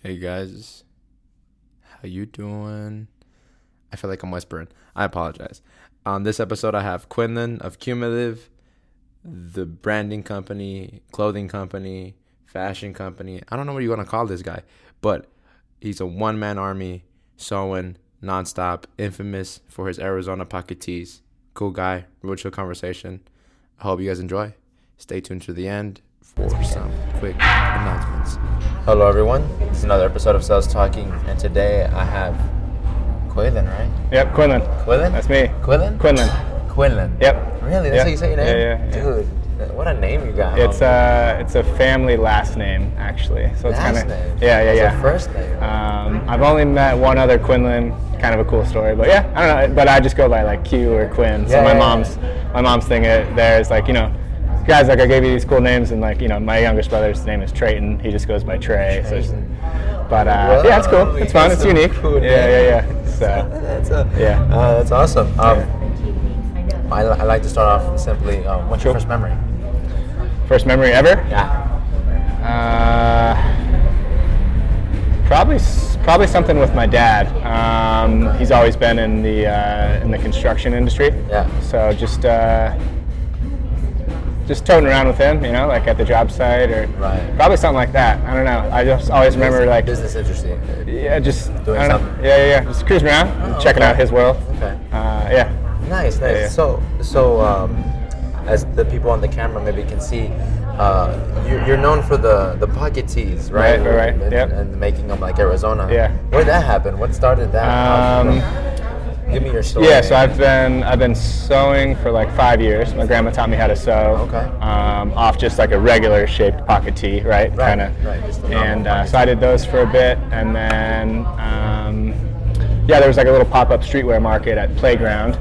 Hey guys, how you doing? I feel like I'm whispering. I apologize. On this episode, I have Quinlan of Cumulative, the branding company, clothing company, fashion company. I don't know what you want to call this guy, but he's a one man army, sewing nonstop, infamous for his Arizona pocket tees. Cool guy, real chill conversation. I hope you guys enjoy. Stay tuned to the end for some quick announcements. Hello, everyone. It's another episode of Sales Talking, and today I have Quillen, right? Yep, Quinlan. Quillen? That's me. Quillen? Quinlan. Quinlan. Yep. Really? That's Yep. how you say your name? Yeah, yeah, yeah. Dude, what a name you got. It's homie. a it's a family last name actually. So it's Last kind name? of yeah yeah That's yeah. a first name. Um, I've only met one other Quinlan. Kind of a cool story, but yeah, I don't know. But I just go by like Q or Quinn. So Yeah, my yeah, mom's my mom's thing uh, there is like you know. Guys, like I gave you these cool names, and like you know, my youngest brother's name is Trayton. He just goes by Trey. So but uh, yeah, it's cool. It's fun. It's unique. cool yeah, yeah, yeah. So that's a, yeah. Uh, that's awesome. Um, I, I like to start off simply. Um, what's your first memory? first memory ever. Yeah. Uh, probably, probably something with my dad. Um, he's always been in the uh, in the construction industry. Yeah. So just uh, just toting around with him, you know, like at the job site or Right. probably something like that. I don't know. I just always remember like business interesting. yeah, just Doing I don't know. something. Yeah, yeah, yeah. Just cruising around, Oh, checking okay. out his world. Okay. Uh, yeah. Nice, nice. yeah. So, so um, as the people on the camera maybe can see, uh, you're, you're known for the the pocket tees, right? Right, right, right. And, Yep. and making them like Arizona. Yeah. Where that happened? What started that? Um? Give me your story. Yeah, so I've been I've been sewing for like five years. My grandma taught me how to sew. Okay. Um, off just like a regular shaped pocket tee, right? Right, Kind of. right, just And uh, so I did those for a bit, and then um, yeah, there was like a little pop up streetwear market at Playground,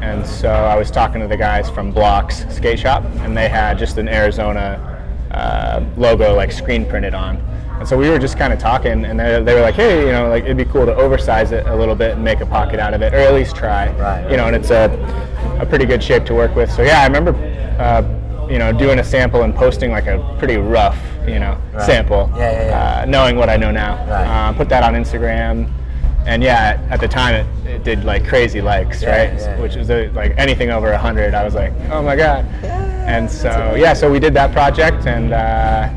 and so I was talking to the guys from Blocks Skate Shop, and they had just an Arizona uh, logo like screen printed on. And so we were just kind of talking, and they, they were like, "Hey, you know, like it'd be cool to oversize it a little bit and make a pocket out of it, or at least try." Right, You know, and it's a, a pretty good shape to work with. So yeah, I remember, uh, you know, doing a sample and posting like a pretty rough, you know, Right. sample. Yeah, yeah, yeah. Uh, knowing what I know now, Right. uh, put that on Instagram, and yeah, at the time it, it did like crazy likes, right? Which was uh, like anything over a hundred, I was like, oh my god. and so yeah, so we did that project, and uh,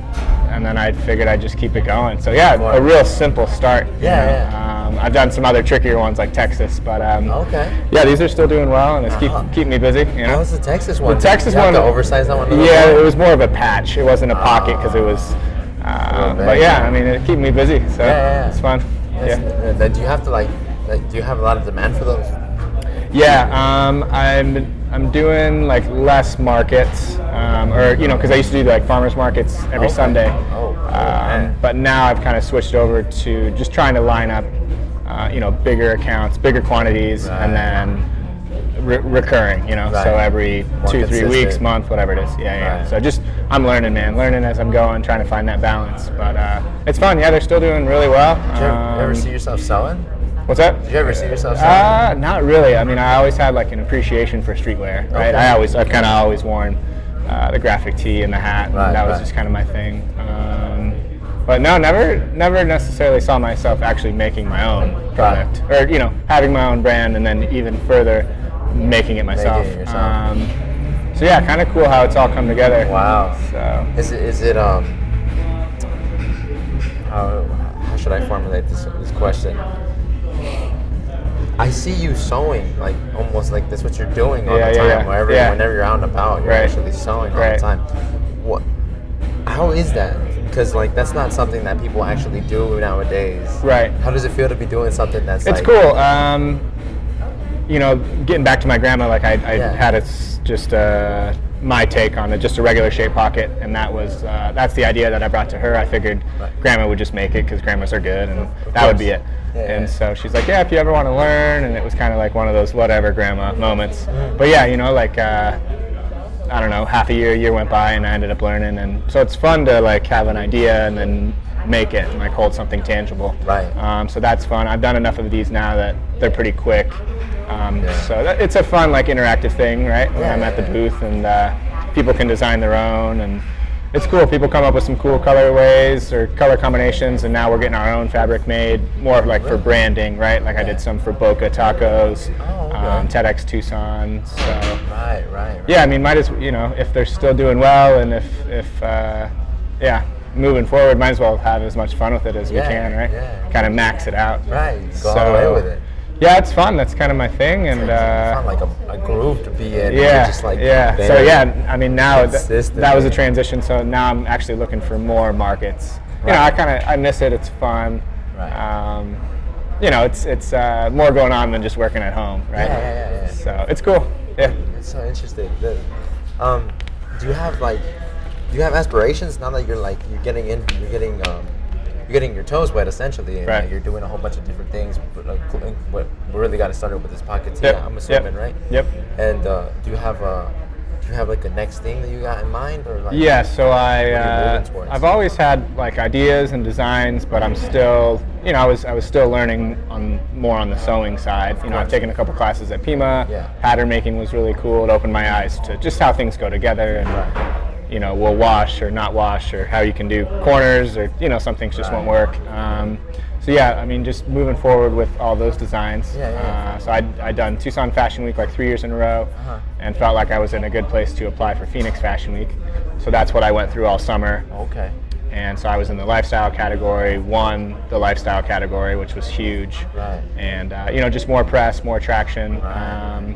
and then I figured I'd just keep it going. So yeah, a real simple start. Yeah, yeah. Um, I've done some other trickier ones like Texas, but um, Okay. yeah, these are still doing well, and it's Uh-huh. keep keep me busy. You know. How was the Texas one? The Texas you have one, to oversize that one. Yeah, it was more of a patch. It wasn't a pocket because it was. Uh, but yeah. I mean, it kept me busy, so Yeah, yeah, it's fun. Yes. Yeah. Then do you have to like, like, do you have a lot of demand for those? Yeah, um, I'm I'm doing like less markets, um, or you know, because I used to do like farmers markets every Okay. Sunday. Oh, cool, um, but now I've kind of switched over to just trying to line up, uh, you know, bigger accounts, bigger quantities, Right. and then re- recurring. You know, Right. so every More two, three weeks, month, whatever it is. Yeah, yeah. Right. So just I'm learning, man, learning as I'm going, trying to find that balance. But uh, it's fun. Yeah, they're still doing really well. Did you ever, ever Um, see yourself selling? What's that? Did you ever see yourself? Uh, not really. I mean, I always had like an appreciation for streetwear, right? Okay. I always, I've kind of always worn uh, the graphic tee and the hat. And Right, that was just kind of my thing. Um, but no, never, never necessarily saw myself actually making my own product, or you know, having my own brand, and then even further making it myself. it. Um, so yeah, kind of cool how it's all come together. Wow. So Is it, is it um how, how should I formulate this this question? I see you sewing like almost like that's what you're doing all Yeah, the time. yeah. Wherever Yeah. whenever you're out and about, you're Right. actually sewing all Right. the time. What? How is that? Because like that's not something that people actually do nowadays. Right. How does it feel to be doing something that's It's like cool. Um, you know, getting back to my grandma, like I, I had it s- just uh, my take on it, just a regular shape pocket, and that was uh, that's the idea that I brought to her. I figured Right. grandma would just make it because grandmas are good, and that would be it. Yeah, and so she's like, "Yeah, if you ever want to learn," and it was kind of like one of those whatever grandma moments. Mm. But yeah, you know, like. Uh, I don't know, half a year, a year went by, and I ended up learning, and so it's fun to like have an idea and then make it and like hold something tangible. Right. Um, so that's fun. I've done enough of these now that they're pretty quick. Um, Yeah. So that, it's a fun like interactive thing, right? Yeah, I'm at the booth and uh, people can design their own and it's cool. People come up with some cool colorways or color combinations, and now we're getting our own fabric made, more like for branding, right? Like I did some for Boca Tacos, Oh, okay. um, TEDx Tucson. So Right, right. right. yeah, I mean, might as you know if they're still doing well, and if if uh, yeah, moving forward, might as well have as much fun with it as Yeah, we can, right? yeah. Kind of max it out. Right, go all the way with it. Yeah, it's fun. That's kind of my thing, and. Uh, like a, a groove to be in. yeah, Just like yeah. So yeah, I mean now th- that was a transition. So now I'm actually looking for more markets. You know, I kind of I miss it. It's fun. Right. Um, you know, it's it's uh, more going on than just working at home, right? Yeah, yeah, yeah, yeah. So it's cool. Yeah. It's so interesting. The, um, do you have like, do you have aspirations now that you're like you're getting in, you're getting um, you're getting your toes wet essentially, and Right. like, you're doing a whole bunch of different things. But cl- what we really got it started with this pocket Yep, I'm yep, assuming, right? yep. And uh, do you have a, do you have like a next thing that you got in mind, or like? Yeah, so I uh. I've always had like ideas and designs, but I'm still you know I was I was still learning on more on the sewing side. You know, I've taken a couple classes at Pima. Yeah. Pattern making was really cool. It opened my eyes to just how things go together and Right. You know will wash or not wash or how you can do corners or you know some things just won't work. Um, so yeah, I mean just moving forward with all those designs. Yeah, yeah. Uh, so I I done Tucson Fashion Week like three years in a row, Uh-huh. and felt like I was in a good place to apply for Phoenix Fashion Week. So that's what I went through all summer. Okay. And so I was in the lifestyle category, won the lifestyle category, which was huge. Right. And uh, you know, just more press, more traction, Right. um,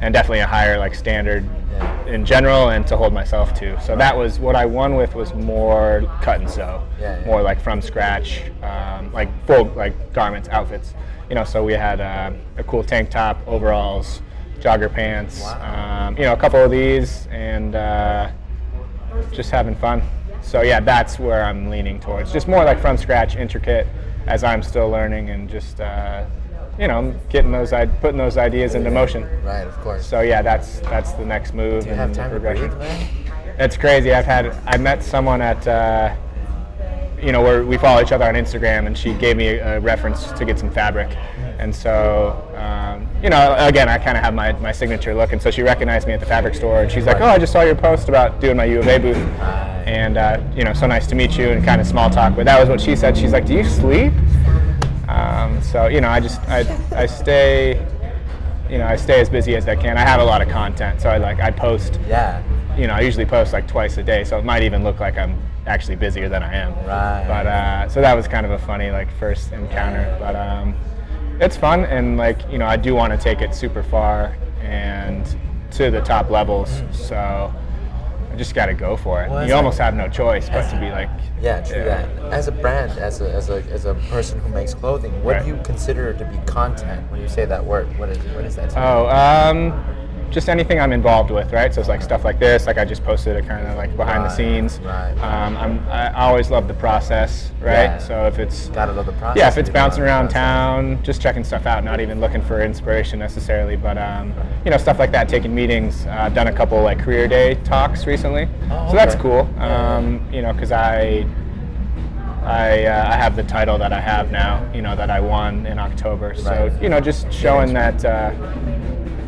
and definitely a higher like standard Yeah. in general, and to hold myself to. So that was what I won with was more cut and sew, Yeah, yeah. more like from scratch, um, like full like garments, outfits. You know, so we had uh, a cool tank top, overalls, jogger pants. Wow. Um, you know, a couple of these, and. Uh, just having fun. So yeah, that's where I'm leaning towards. Just more like from scratch, intricate, as I'm still learning and just uh, you know getting those putting those ideas into motion. Right. Of course. So yeah, that's that's the next move do you and have time to progression. breathe, man? It's crazy. I've had I met someone at uh, you know where we follow each other on Instagram, and she gave me a, a reference to get some fabric, and so um, you know again I kind of have my, my signature look, and so she recognized me at the fabric store, and she's like, oh I just saw your post about doing my U of A booth, and uh, you know so nice to meet you and kind of small talk, but that was what she said. She's like, do you sleep? Um, so you know I just I, I stay. You know, I stay as busy as I can. I have a lot of content, so I like I post Yeah. you know, I usually post like twice a day, so it might even look like I'm actually busier than I am. Right. But uh, so that was kind of a funny like first encounter, but um, it's fun and like you know I do want to take it super far and to the top levels. So I just got to go for it. Well, it's you like- almost have no choice but to be like, Yeah, true that. As a brand, as a, as a as a person who makes clothing, what Right. do you consider to be content when you say that word? What is what is that? to you? Oh, um, just anything I'm involved with, right? So it's like stuff like this. Like I just posted a kind of like behind the scenes. right, right. Um, I'm, I always love the process, right? Yeah. So if it's Gotta love the process. yeah, if it's bouncing around town, just checking stuff out, not even looking for inspiration necessarily, but um, you know stuff like that. Taking meetings. Uh, I've done a couple like career day talks recently, Oh, so that's okay. cool. Um, you know, because I I, uh, I have the title that I have now, you know, that I won in October. So, Right. you know, just showing that, uh,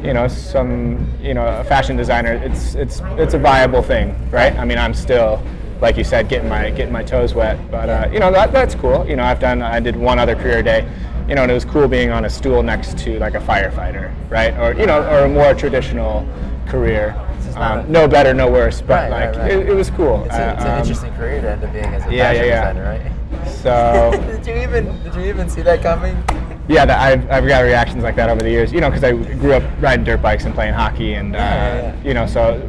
you know, some, you know, a fashion designer, it's, it's, it's a viable thing, right? I mean, I'm still, like you said, getting my, getting my toes wet, but, uh, you know, that, that's cool. You know, I've done, I did one other career day, you know, and it was cool being on a stool next to like a firefighter, right? Or, you know, or a more traditional career. Um, a- no better, no worse, but Right, right, like, right. It, it was cool. It's, a, it's Uh, an um, interesting career to end up being as a yeah, fashion yeah, yeah. designer, right? So, did you even did you even see that coming? Yeah, that I've, I've got reactions like that over the years. You know, because I grew up riding dirt bikes and playing hockey, and uh, Yeah, yeah, yeah. you know, so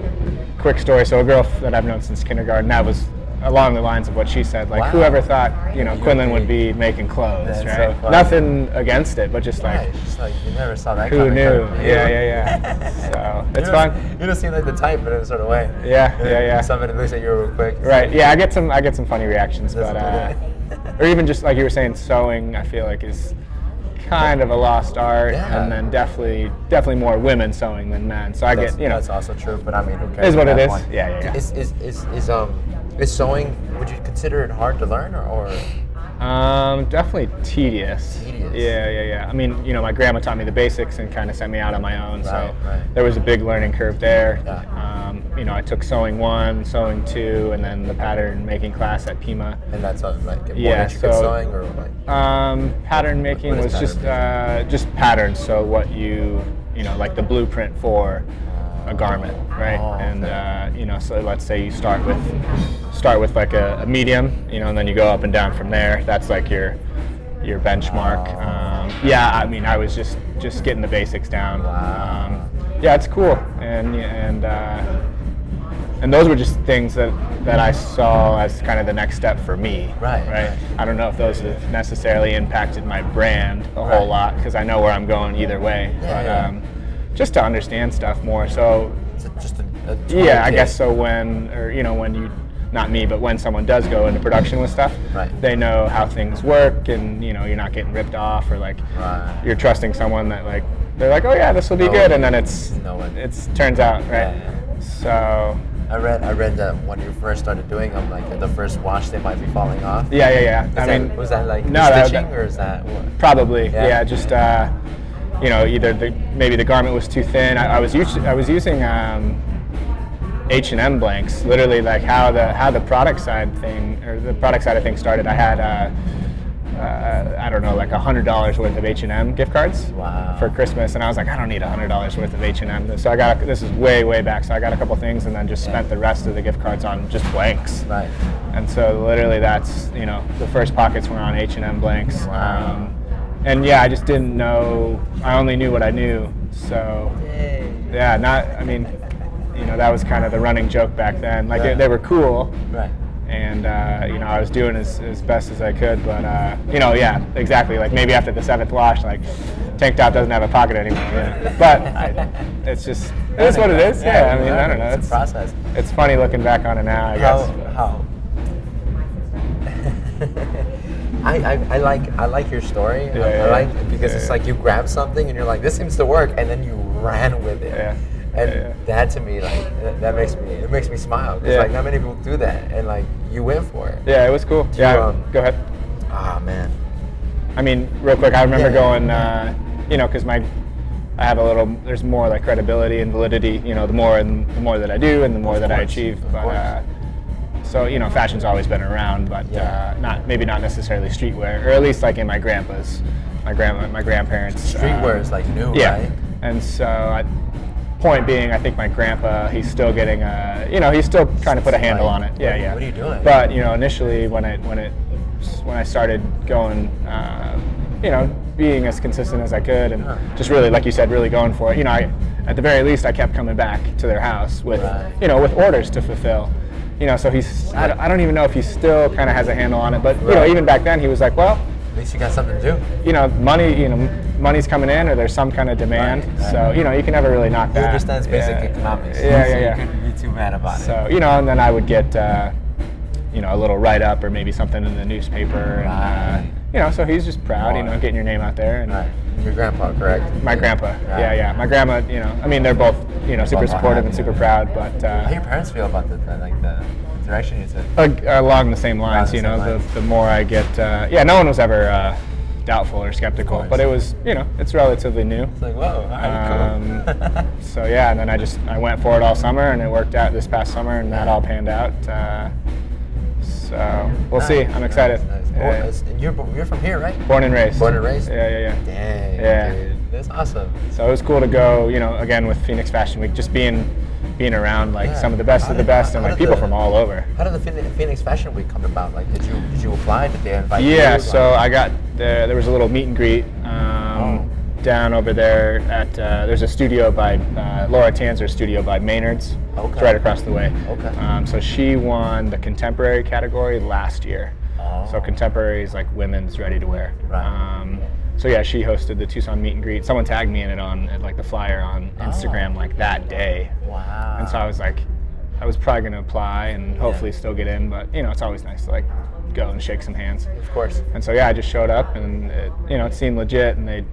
quick story. So a girl that I've known since kindergarten, that was along the lines of what she said. Like, Wow. whoever thought you know Quinlan would be- making clothes, That's right? funny. Nothing against it, but just like. Right, it's like you never saw that Who knew? you. Yeah, yeah, yeah. So, it's don't- fun. You don't seem like the type, but in a sort of way. Yeah, yeah, yeah. Somebody looks at you real quick. Right. Yeah, I get some. I get some funny reactions, but uh, or even just like you were saying, sewing. I feel like is kind of a lost art, Yeah. and then definitely, definitely more women sewing than men. So I That's, get, you know, that's also true, but I mean, who cares? Is what at it is. Yeah, yeah, yeah. Is, is, is, is, um, is sewing, would you consider it hard to learn or? or um, definitely tedious. Tedious. Yeah, yeah, yeah. I mean, you know, my grandma taught me the basics and kind of sent me out on my own. Right, so right. there was a big learning curve there. Yeah. um, you know, I took sewing one, sewing two, and then the pattern making class at Pima. And that's uh, like more Yeah, so- sewing or like Um, pattern making was just pattern uh, just patterns. So what you you know like the blueprint for a garment, right? Oh, and okay. uh, you know, so let's say you start with start with like a, a medium, you know, and then you go up and down from there. That's like your your benchmark. Oh. Um, yeah, I mean, I was just just getting the basics down. Wow. Um, yeah, it's cool, and and. Uh, and those were just things that, that I saw as kind of the next step for me. Right, Right. right. I don't know if those have necessarily impacted my brand a Right. whole lot because I know where I'm going either way. Yeah, but yeah. Just to understand stuff more. So just a, a yeah, I guess so. When or you know when you not me, but when someone does go into production with stuff, Right. they know how things work, and you know you're not getting ripped off or like Right. you're trusting someone that like they're like, oh yeah, this will be No good, one- and then it's no one- it's turns out right. Yeah, So I read I read that when you first started doing them, like the first wash, they might be falling off. yeah, yeah, yeah. Is I that, mean, was that like no, stitching that- or is that what? Probably, Yeah. yeah. just uh, you know, either the maybe the garment was too thin. I, I was using I was using um, H and M blanks. Literally, like how the how the product side thing or the product side of things started. I had uh, uh, I don't know, like a hundred dollars worth of H and M gift cards Wow. for Christmas, and I was like, I don't need a hundred dollars worth of H and M. So I got a, this is way way back. So I got a couple things, and then just Yeah. spent the rest of the gift cards on just blanks. Right. And so literally that's, you know, the first pockets were on H&M blanks. Wow. Um, and yeah, I just didn't know, I only knew what I knew. So Yay. yeah, not, I mean, you know, that was kind of the running joke back then. Like Yeah. they, they were cool Right. and, uh, you know, I was doing as, as best as I could. But, uh, you know, yeah, exactly. Like maybe after the seventh wash, like tank top doesn't have a pocket anymore. yeah. But I, it's just, it is what it is. Yeah, I mean, I don't know. It's a process. it's funny looking back on it now, I How guess. how? I, I, I like I like your story. I- Yeah, I, yeah, like yeah. because Yeah, it's like you grab something and you're like this seems to work and then you ran with it. Yeah. And that to me like that, that makes me it makes me smile. It's Yeah. like not many people do that and like you went for it. Yeah, it was cool. Yeah, um, go ahead. Ah man. I mean, real quick, I remember going, uh, you know, because my, I have a little, there's more like credibility and validity, you know, the more and the more that I do and the more that I achieve. But uh, so you know, fashion's always been around, but Yeah. uh, not maybe not necessarily streetwear, or at least like in my grandpa's, my grandma, my grandparents. Streetwear uh, is like new, yeah. right? And so, I, point being, I think my grandpa, he's still getting, a, you know, he's still trying to put a handle on it. Yeah, yeah. what are you doing? But you know, initially when it when it when I started going, uh, you know, being as consistent as I could, and just really, like you said, really going for it. You know, I at the very least, I kept coming back to their house with, Right. you know, with orders to fulfill. You know, so he's, I, don't- I don't even know if he still kind of has a handle on it, but you know, even back then, he was like, well, At least you got something to do. you know, money, you know, money's coming in, or there's some kind of demand. Right, right. So you know, you can never really knock He that. understands basic Yeah. economics. Yeah, so yeah, yeah. You couldn't be too mad about it. So you know, and then I would get uh, you know a little write up or maybe something in the newspaper, and uh, Right. You know, so he's just proud, you know, getting your name out there. And Right. Your grandpa, correct? my grandpa, Right. yeah, yeah, my grandma, you know, I mean, they're both you know super supportive and super proud, but How uh, your parents feel about the, like the direction you took? along the same lines, the you know, lines. the, the more I get, uh, yeah, no one was ever uh, doubtful or skeptical, but it was, you know, it's relatively new. It's like, whoa, all right, Um, cool. so yeah, and then I just I went for it all summer, and it worked out this past summer, and that all panned out. Uh, so we'll see. I'm excited. nice, nice. Yeah. And you're, you're from here, right? Born and raised. Born and raised? Yeah, yeah, yeah. Dang. Yeah. Dude, that's awesome. So it was cool to go. You know, again with Phoenix Fashion Week, just being being around like Yeah. some of the best How of the did- best, how and like people the- from all over. How did the Phoenix- Fashion Week come about? Like, did you did you apply? Did they invite you? Yeah, so I got there. There was a little meet and greet um, Oh. Down over there at. Uh, there's a studio by uh, Laura Tanzer's studio by Maynard's. It's right across the way. Okay. Um, so she won the contemporary category last year. Oh. So contemporary is like women's ready to wear. Right. Um, so yeah, she hosted the Tucson meet and greet. Someone tagged me in it on like the flyer on Instagram like that day. Wow. And so I was like, I was probably going to apply and hopefully still get in, but you know, it's always nice to like go and shake some hands. Of course. And so yeah, I just showed up and it, you know, it seemed legit and they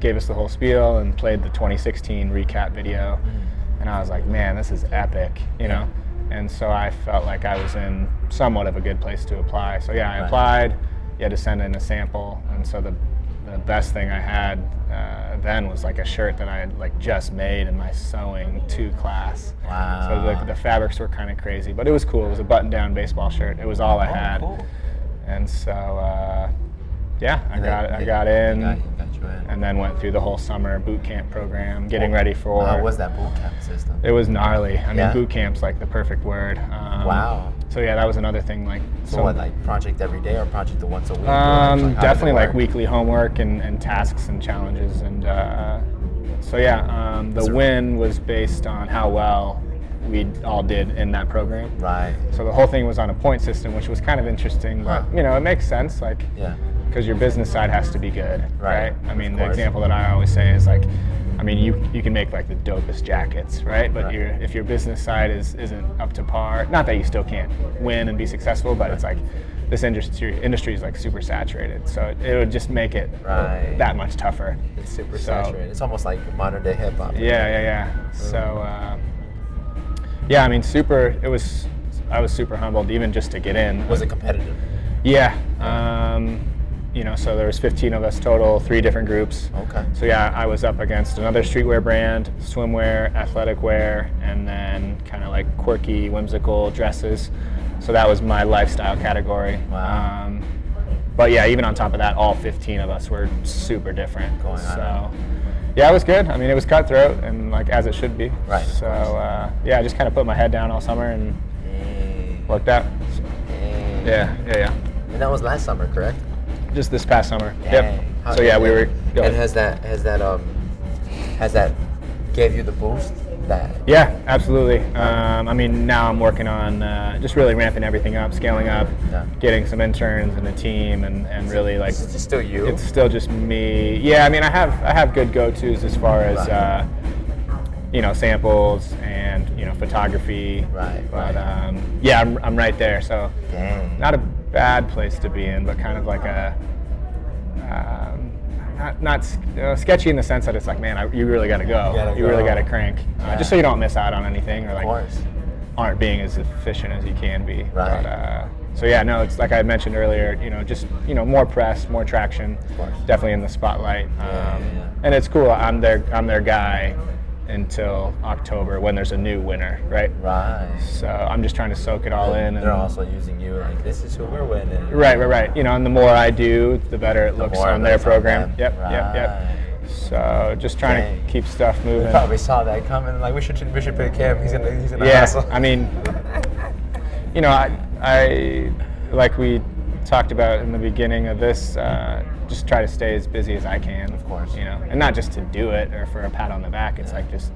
gave us the whole spiel and played the 2016 recap video. And I was like, man, this is epic, you know? And so I felt like I was in somewhat of a good place to apply. So yeah, I Right. applied. You had to send in a sample. And so the, the best thing I had, uh, then was like a shirt that I had like just made in my sewing two class. Wow. So the, the fabrics were kind of crazy, but it was cool. It was a button-down baseball shirt. It was all I Oh, had, cool. and so uh, yeah, I got I got in, Got, got in. and then went through the whole summer boot camp program, getting ready for. How was that boot camp system? It was gnarly. I mean, Yeah? boot camp's like the perfect word. Um, Wow. So yeah, that was another thing. Like, So what, like project every day or project the once a week? um, it definitely like weekly homework and, and tasks and challenges. And uh, so yeah, um, the win was based on how well we all did in that program. Right. So the whole thing was on a point system, which was kind of interesting, but Huh. you know, it makes sense. Like, Yeah. Because your business side has to be good, Right, right? I mean, the example that I always say is like, I mean, you you can make like the dopest jackets, right? But Right. your if your business side is isn't up to par, not that you still can't win and be successful, but it's like this industry industry is like super saturated, so it, it would just make it Right. that much tougher. It's super So- saturated. It's almost like modern day hip hop. Yeah, yeah, yeah. So, uh, yeah, I mean, super. It was. I was super humbled even just to get in. Was it competitive? Yeah. Um, you know, so there was 15 of us total, three different groups. Okay. So yeah, I was up against another streetwear brand, swimwear, athletic wear, and then kind of like quirky, whimsical dresses. So that was my lifestyle category. Wow. Um, but yeah, even on top of that, all 15 of us were super different. Going on. so yeah, it was good. I mean, it was cutthroat and like as it should be. Right, So uh, yeah, I just kind of put my head down all summer and worked out. Yeah, yeah, yeah. And that was last summer, correct? Just this past summer. Dang. Yep. How- So yeah, we were. and- go And ahead. has that has that um has that gave you the boost that Yeah, absolutely. Um, I mean, now I'm working on uh, just really ramping everything up, scaling up, Yeah. getting some interns and a team, and, and really like it's just still you? it's still just me. Yeah, I mean, I have I have good go-tos as far as uh, you know samples and you know photography. Right, But right. um, yeah, I'm, I'm right there. So Dang. not a bad place to be in, but kind of like a um, not, not you know, sketchy in the sense that it's like, man, I, you really got to go. You gotta You really got to crank, uh, just so you don't miss out on anything or like aren't being as efficient as you can be. Right. But, uh, so yeah, no, it's like I mentioned earlier. You know, just you know, more press, more traction, definitely in the spotlight. Um, yeah, yeah. And it's cool. I'm their I'm their guy until October when there's a new winner, right? Right. So I'm just trying to soak it all in. They're and, also using you like this is who we're winning. Right, right, right. You know, and the more I do, the better it looks on it their looks on program. them. Yep, yep, yep. So just trying Dang. to keep stuff moving. We probably saw that coming. Like we should we should pick him. He's gonna he's gonna Yeah, hustle. I mean, you know, I, I like we talked about in the beginning of this, uh, just try to stay as busy as I can. Of course. You know, and not just to do it or for a pat on the back. It's like just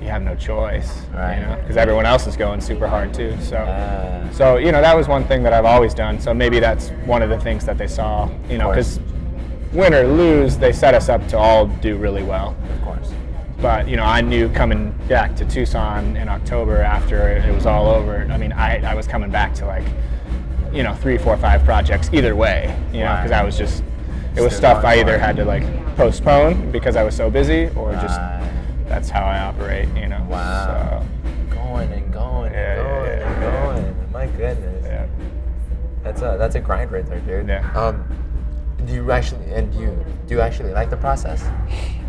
you have no choice. Right. You know, because everyone else is going super hard too. So. Yeah. So you know that was one thing that I've always done. So maybe that's one of the things that they saw. You know, because win or lose, they set us up to all do really well. of course. But you know, I knew coming back to Tucson in October after it was all over. I mean, I, I was coming back to like, you know, three, four, five projects either way. You know, because I was just it was stuff I either had to like postpone because I was so busy, or just that's how I operate. You know. Wow. Going and going Yeah, and going yeah, and yeah. going. My goodness. Yeah. That's a that's a grind right there, dude. Yeah. Um, do you actually and do you do you actually like the process?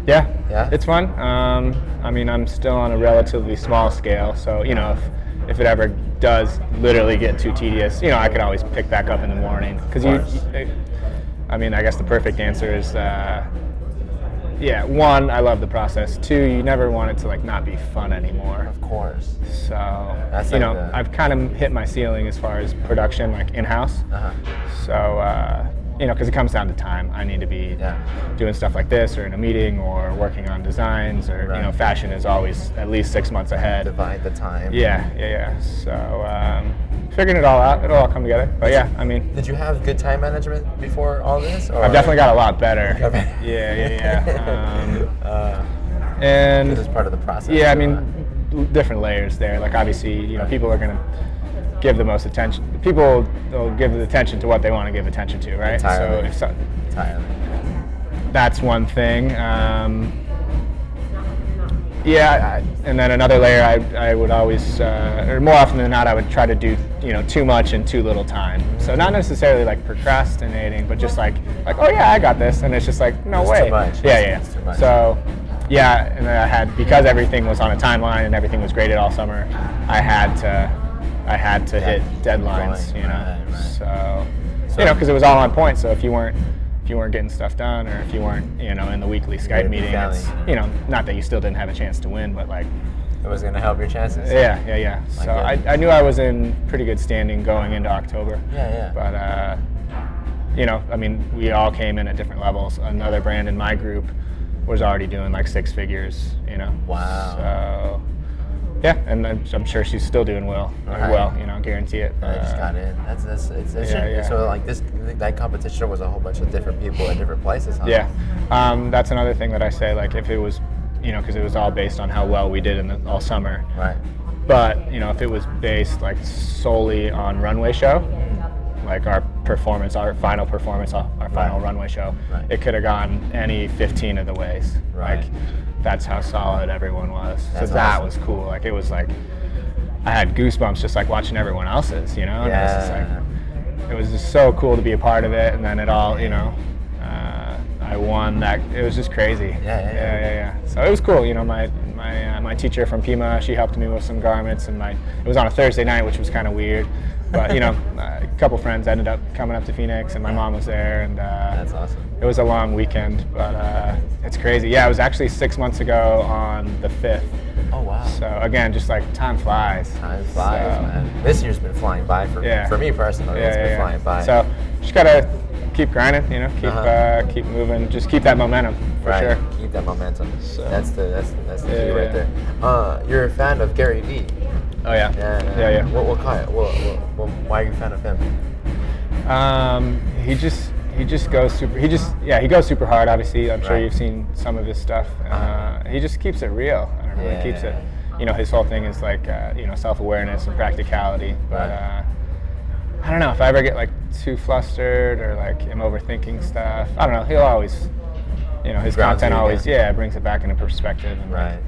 Yeah, Yeah? it's fun. Um, I mean, I'm still on a relatively small scale, so you know, if, if it ever does literally get too tedious, you know, I can always pick back up in the morning. Because you, you- I mean, I guess the perfect answer is, uh, yeah, one, I love the process. Two, you never want it to like not be fun anymore. Of course. So, That's you like know, the- I've kind of hit my ceiling as far as production, like in house. Uh-huh. So, uh, you know, because it comes down to time. I need to be Yeah. doing stuff like this, or in a meeting, or working on designs, or you know, fashion is always at least six months ahead. Divide the time. Yeah, yeah, yeah. So, um, figuring it all out, it'll all come together. But yeah, I mean, Did you have good time management before all this? Or? I've definitely got a lot better. Better. Yeah, yeah, yeah. Um, uh, and this is part of the process. Yeah, I mean, different layers there. Like obviously, you know, people are gonna give the most attention. People will give the attention to what they want to give attention to, right? Entirely. So if so, entirely. that's one thing. Um, Yeah, I, and then another layer, I, I would always, uh, or more often than not, I would try to do, you know, too much in too little time. So not necessarily like procrastinating, but just like, like, oh yeah, I got this, and it's just like, no It's way. too much. Yeah, It's- yeah. it's too much. So, yeah, and then I had because everything was on a timeline and everything was graded all summer, I had to, I had to Yeah, hit deadlines, going. you know. Right, right. So, So- you know, because it was all on point. So if you weren't if you weren't getting stuff done, or if you weren't, you know, in the weekly Skype meeting, it's, you know, not that you still didn't have a chance to win, but like, It was gonna help your chances. yeah, yeah, yeah. I So I. I knew I was in pretty good standing going into October. Yeah, yeah. But uh, you know, I mean, we all came in at different levels. Another brand in my group was already doing like six figures. You know. Wow. So yeah, and I'm, I'm sure she's still doing well. Right. Well, you know, I guarantee it. I just got in. That's that's it's, it's yeah, yeah. so like this that competition was a whole bunch of different people at different places. Huh? Yeah, um, that's another thing that I say. Like, if it was, you know, because it was all based on how well we did in the, all summer. Right. But you know, if it was based like solely on runway show, like our performance, our final performance, our our final Right. runway show, Right. it could have gone any 15 of the ways. Right. Like, that's how solid everyone was. That's so that awesome. was cool. Like it was like I had goosebumps just like watching everyone else's. You know. And it was just like, it was just so cool to be a part of it, and then it all, you know, uh, I won that. It was just crazy. Yeah, yeah, yeah. yeah, yeah, yeah. So it was cool. You know, my my uh, my teacher from Pima, she helped me with some garments, and my it was on a Thursday night, which was kind of weird. But you know, a couple friends ended up coming up to Phoenix, and my mom was there, and uh, That's awesome. it was a long weekend, but uh, it's crazy. Yeah, it was actually six months ago on the fifth. Oh wow. So again, just like time flies. Time flies, So- man. This year's been flying by for Yeah. for me personally. Yeah, it's yeah, been yeah. flying by. So just gotta keep grinding, you know, keep Uh-huh. uh, keep moving, just keep that momentum for right. sure. Keep that momentum. So- That's the that's that's the key right there. Uh, you're a fan of Gary Vee. Oh yeah, Yeah. yeah, yeah. What what kind? What, what, what, why are you a fan of him? Um, he just he just goes super. He just yeah he goes super hard. Obviously, I'm sure Right. you've seen some of his stuff. Uh, he just keeps it real. I don't know. He keeps it. You know, his whole thing is like uh, you know self awareness and practicality. But uh, I don't know if I ever get like too flustered or like am overthinking stuff. I don't know. He'll always, you know, his Grounds content always yeah brings it back into perspective and Right. like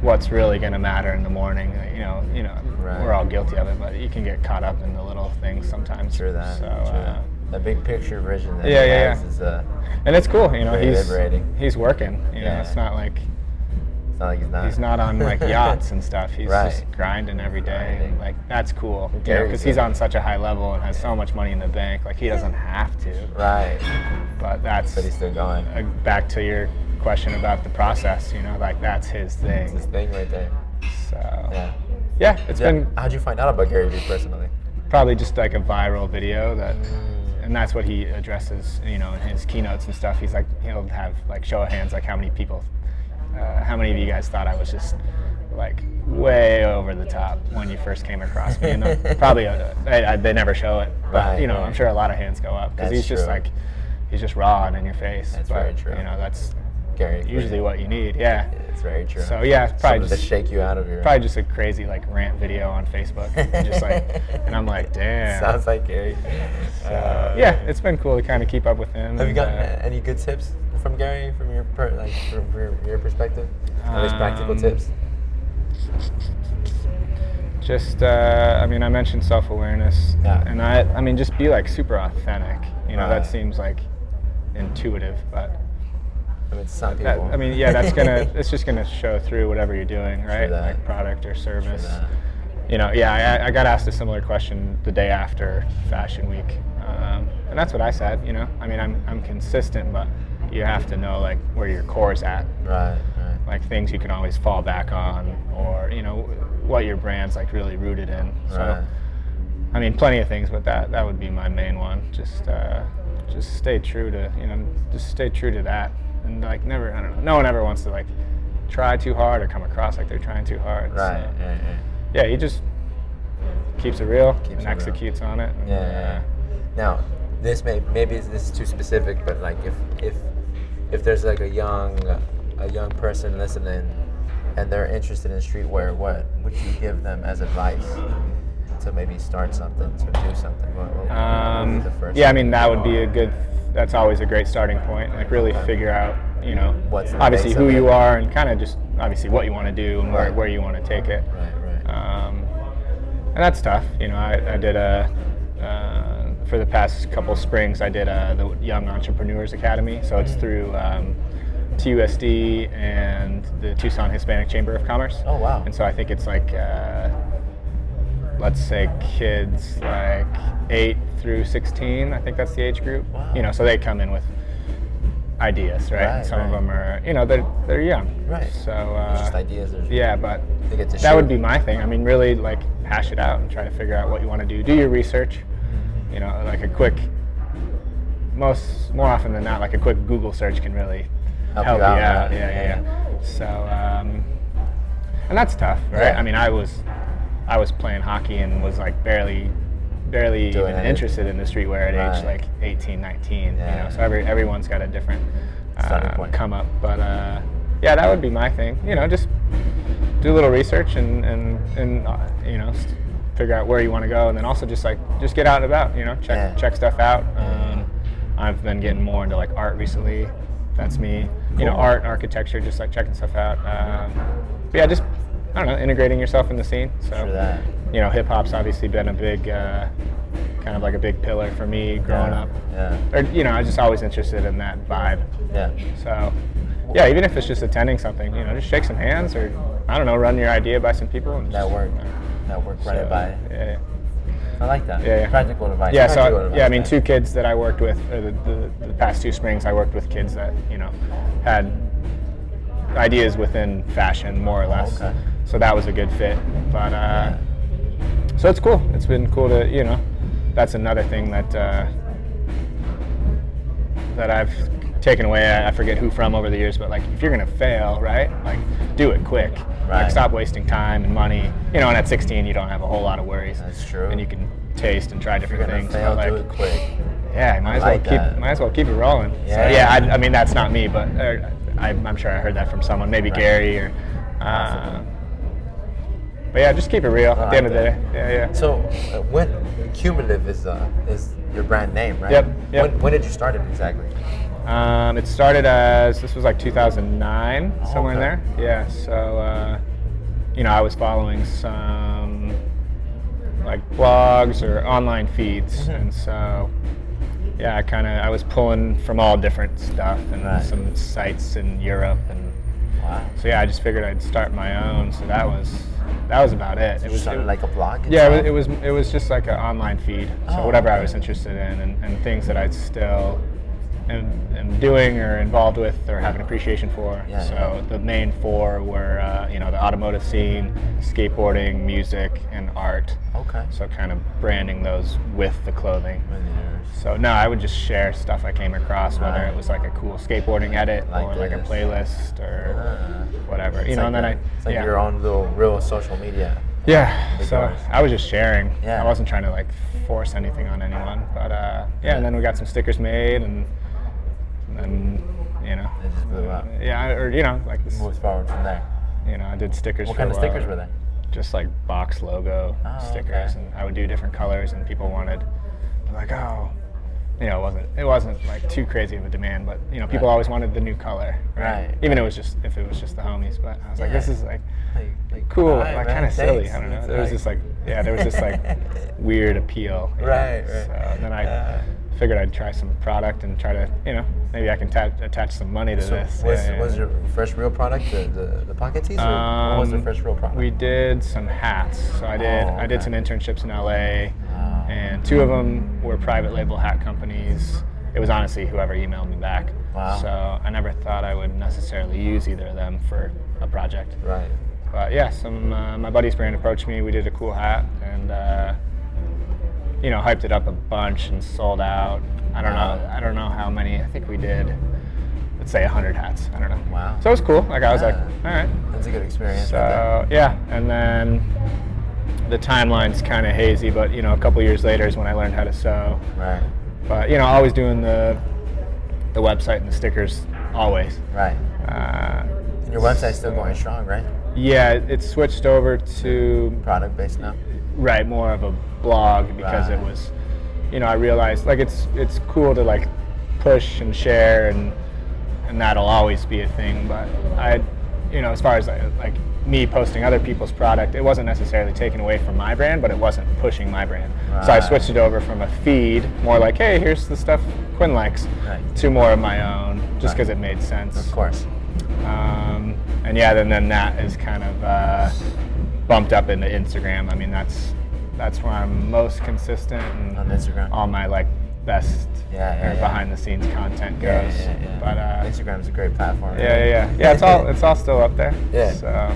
what's really going to matter in the morning. You know, you know, Right. we're all guilty of it, but you can get caught up in the little things sometimes. True that. So, true uh, that. The big picture vision that Yeah, he yeah, has yeah. is uh, and it's cool. You know, he's liberating. he's working. You know, Yeah. it's not like it's not like he's not. he's not on like yachts and stuff. He's Right. just grinding every day. Grinding. Like that's cool. Because he's on such a high level and has so much money in the bank. Like he doesn't have to. Right. But that's But he's still going. uh, back to your question about the process. You know, like that's his thing. It's his thing. right there. So Yeah. yeah, it's Yeah. been How'd you find out about Gary Vee personally? probably just like a viral video that Mm. and that's what he addresses you know in his keynotes and stuff he's like he'll have like show of hands like how many people uh, how many of you guys thought i was just like way over the top when you first came across me and uh, probably uh, I, I, they never show it but Right, you know right. i'm sure a lot of hands go up because he's just true. like he's just raw and in your face That's but very true. you know that's Gary. usually what you need yeah It's very true. so yeah probably Something just to shake you out of your. probably just a crazy like rant video on facebook and just like and i'm like damn Sounds like Gary. So, Uh, yeah, it's been cool to kind of keep up with him. Have you gotten uh, any good tips from Gary from your per, like from your, your perspective? At least practical Um, tips. just, uh, I mean, I mentioned self awareness, Yeah. and I, I mean, just be like super authentic. You know, Right. that seems like intuitive, but I mean, some that, people. I mean, yeah, that's gonna, it's just gonna show through whatever you're doing, right? that. Like product or service. that. You know, yeah, I, I got asked a similar question the day after Fashion Week, um, and that's what I said. You know, I mean, I'm, I'm consistent, but you have to know like where your core is at. Right. Right. like things you can always fall back on or you know what your brand's like really rooted in so Right. i mean plenty of things but that that would be my main one just uh just stay true to you know just stay true to that and like never i don't know no one ever wants to like try too hard or come across like they're trying too hard so, Right. Yeah. Yeah. yeah he just keeps it real Keeps it and real. executes on it and, Yeah, yeah, yeah. Now, this may maybe this is too specific, but like if if if there's like a young a young person listening and they're interested in streetwear, what would you give them as advice to maybe start something, to do something? What, what Um, yeah, I mean that would be a good. That's always a great starting point. Like really figure out, you know, What's obviously who you are and kind of just obviously what you want to do and where, Right. where you want to take it. Right, right. Um, and that's tough. You know, I, I did a uh, for the past couple springs. I did a, the Young Entrepreneurs Academy. So it's through um, TUSD and the Tucson Hispanic Chamber of Commerce. Oh, wow. And so I think it's like uh, let's say kids like eight through sixteen. I think that's the age group. Wow. You know, so they come in with ideas, right? Right, and some of them are, you know, they're they're young. Right. So uh, It's just ideas. There's, yeah, but They get to that would be my thing. I mean, really, like hash it out and try to figure out what you want to do. Do your research. You know, like a quick, most more often than not, like a quick Google search can really Help help, you you out, out. Yeah, yeah, Yeah. yeah. So, um, and that's tough, right? Yeah. I mean, I was, I was playing hockey and was like barely, barely Doing even interested in the streetwear at age like 18, 19. You know, so every everyone's got a different uh, point. come up, but uh, yeah, that would be my thing. You know, just do a little research and and and uh, you know figure out where you want to go, and then also just like just get out and about. You know, check Yeah. check stuff out. Um, I've been getting more into like art recently. That's me. You know, Cool. art, architecture, just like checking stuff out. Um, but yeah, just I don't know, integrating yourself in the scene. So that. you know, hip hop's obviously been a big, uh, kind of like a big pillar for me growing Yeah, up. yeah. Or you know, I was just always interested in that vibe. Yeah. So, yeah, even if it's just attending something, you know, just shake some hands or I don't know, run your idea by some people and just, Network. you know, Network. Run so, it by. Yeah, I like that. Yeah, yeah. Practical advice. yeah. Practical So advice, yeah, I mean, two kids that I worked with, or the, the, the past two springs, I worked with kids that you know had ideas within fashion, more or less. okay. So that was a good fit. But uh, so it's cool. It's been cool to you know. That's another thing that uh, that I've taken away. I forget who from over the years, but like if you're gonna fail, right? Like do it quick. Right. Like stop wasting time and money. You know, and at 16 you don't have a whole lot of worries. That's true. And you can taste and try different things. fail, but do it quick. yeah, might as like well keep that. might as well keep it rolling. Yeah. So, yeah. I, I mean that's not me, but uh, I, I'm sure I heard that from someone, maybe Right. Gary or. Uh, but yeah, just keep it real. At the end of the day, yeah, yeah. So uh, when cumulative is uh, is your brand name, right? Yep, yep. When, when did you start it exactly? Um, it started as this was like 2009, Oh, somewhere in there. Yeah. So uh, you know, I was following some like blogs or online feeds, Mm-hmm. and so yeah, I kind of I was pulling from all different stuff and Right. some sites in Europe, and Wow. so yeah, I just figured I'd start my own. So that was that was about it. It It was started it- like a blog. yeah, it was, it was it was just like an online feed. So Oh, whatever I was interested in, and, and things that I still am, am doing or involved with or have an appreciation for. Yeah, so yeah. the main four were uh, you know the automotive scene, skateboarding, music, and art. Okay. So kind of branding those with the clothing. So no, I would just share stuff I came across, whether it was like a cool skateboarding edit Like or like a playlist or Ah. whatever. You know, like and then a- I It's like yeah. your own little real social media. Yeah, so. I was just sharing. Yeah. I wasn't trying to like force anything on anyone, but uh, yeah. And then we got some stickers made, and then you know, It just blew up. yeah, or you know, like this, Moved forward from there. you know, I did stickers. What kind of stickers were they? Just like box logo Oh, stickers, okay. and I would do different colors, and people wanted like, oh, you know, it wasn't it wasn't like too crazy of a demand, but you know, people Right. always wanted the new color, right? Right, Even it was just if it was just the homies, but I was like, Yeah. this is like Like, like, cool, like kind of silly. thanks. I don't know. It's There was just like, yeah, there was this like weird appeal. know? Right, right. So then I Yeah. figured I'd try some product and try to, you know, maybe I can ta- attach some money to So this. was, Yeah, yeah. was your first real product the, the, the pocket tees, or what was the Um, first real product? We did some hats. So I did. Oh, I did some internships in LA, Oh. And two of them were private label hat companies. It was honestly whoever emailed me back. Wow. So I never thought I would necessarily use either of them for a project. Right. But yeah, some uh, my buddy's brand approached me. We did a cool hat, and uh, you know, hyped it up a bunch and sold out. I don't know. I don't know how many. I think we did. Let's say hundred hats. I don't know. Wow. So it was cool. Like I was like, all right. That's a good experience. So yeah, and then the timeline's kind of hazy, but you know, a couple years later is when I learned how to sew. Right. But you know, always doing the the website and the stickers, always. Right. Uh, And your website's still going strong, right? yeah, it, it switched over to Product based now. right more of a blog because it was you know i realized like it's it's cool to like push and share and and that'll always be a thing but i you know, as far as like me posting other people's product, it wasn't necessarily taken away from my brand, but it wasn't pushing my brand. So I switched it over from a feed, more like, hey, here's the stuff Quinn likes, Right. to more of my own, just Right. because it made sense. Of course. Um, and yeah, then then that is kind of uh, bumped up into Instagram. I mean, that's that's where I'm most consistent and On Instagram. all my like best Yeah, yeah, yeah. behind the scenes content goes. But uh, Instagram's a great platform. yeah, yeah, yeah, yeah. It's all it's all still up there. Yeah. So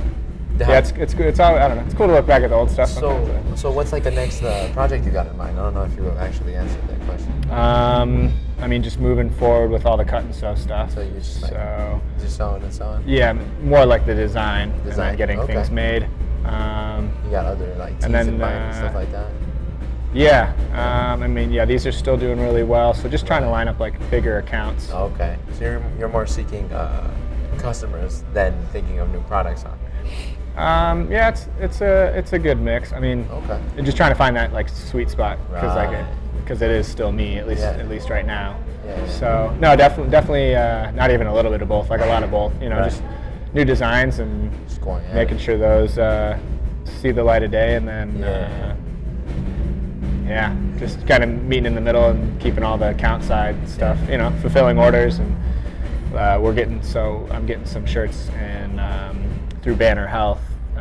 yeah, it's it's good. It's all I don't know. It's cool to look back at the old stuff. So, so what's like the next uh, project you got in mind? I don't know if you have actually answered that question. um, I mean, just moving forward with all the cut and sew stuff. So you just like so just on and on. yeah, more like the design, and Design, getting okay. things made. Um, You got other like And then, in mind and stuff uh, like that. Yeah, um, I mean, yeah, these are still doing really well. So just trying to line up like bigger accounts. Okay, so you're you're more seeking uh, customers than thinking of new products, huh? Um, yeah, it's it's a it's a good mix. I mean, Okay. just trying to find that like sweet spot because like Right. because it is still me at least Yeah. at least right now. Yeah, yeah. So no, definitely definitely uh, not even a little bit of both, like a lot of both. You know, Right. just new designs and going making sure those uh, see the light of day, and then Yeah. uh, yeah, just kind of meeting in the middle and keeping all the account side stuff. You know, fulfilling orders, and uh, we're getting so I'm getting some shirts and um, through Banner Health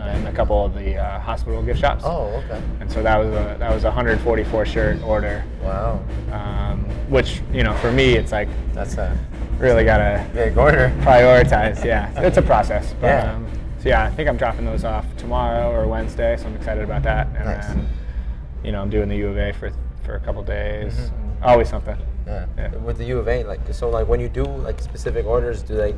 and a couple of the uh, hospital gift shops. Oh, okay. And so that was a that was a 144 shirt order, Wow, um, which you know for me it's like that's a really gotta big order. prioritize. Yeah, it's a process. But, Yeah. Um, so yeah, I think I'm dropping those off tomorrow or Wednesday, so I'm excited about that. And Nice. then, you know, I'm doing the U of A for for a couple days. Mhm. Always something. Yeah. Yeah. With the U of A, like so, like when you do like specific orders, do they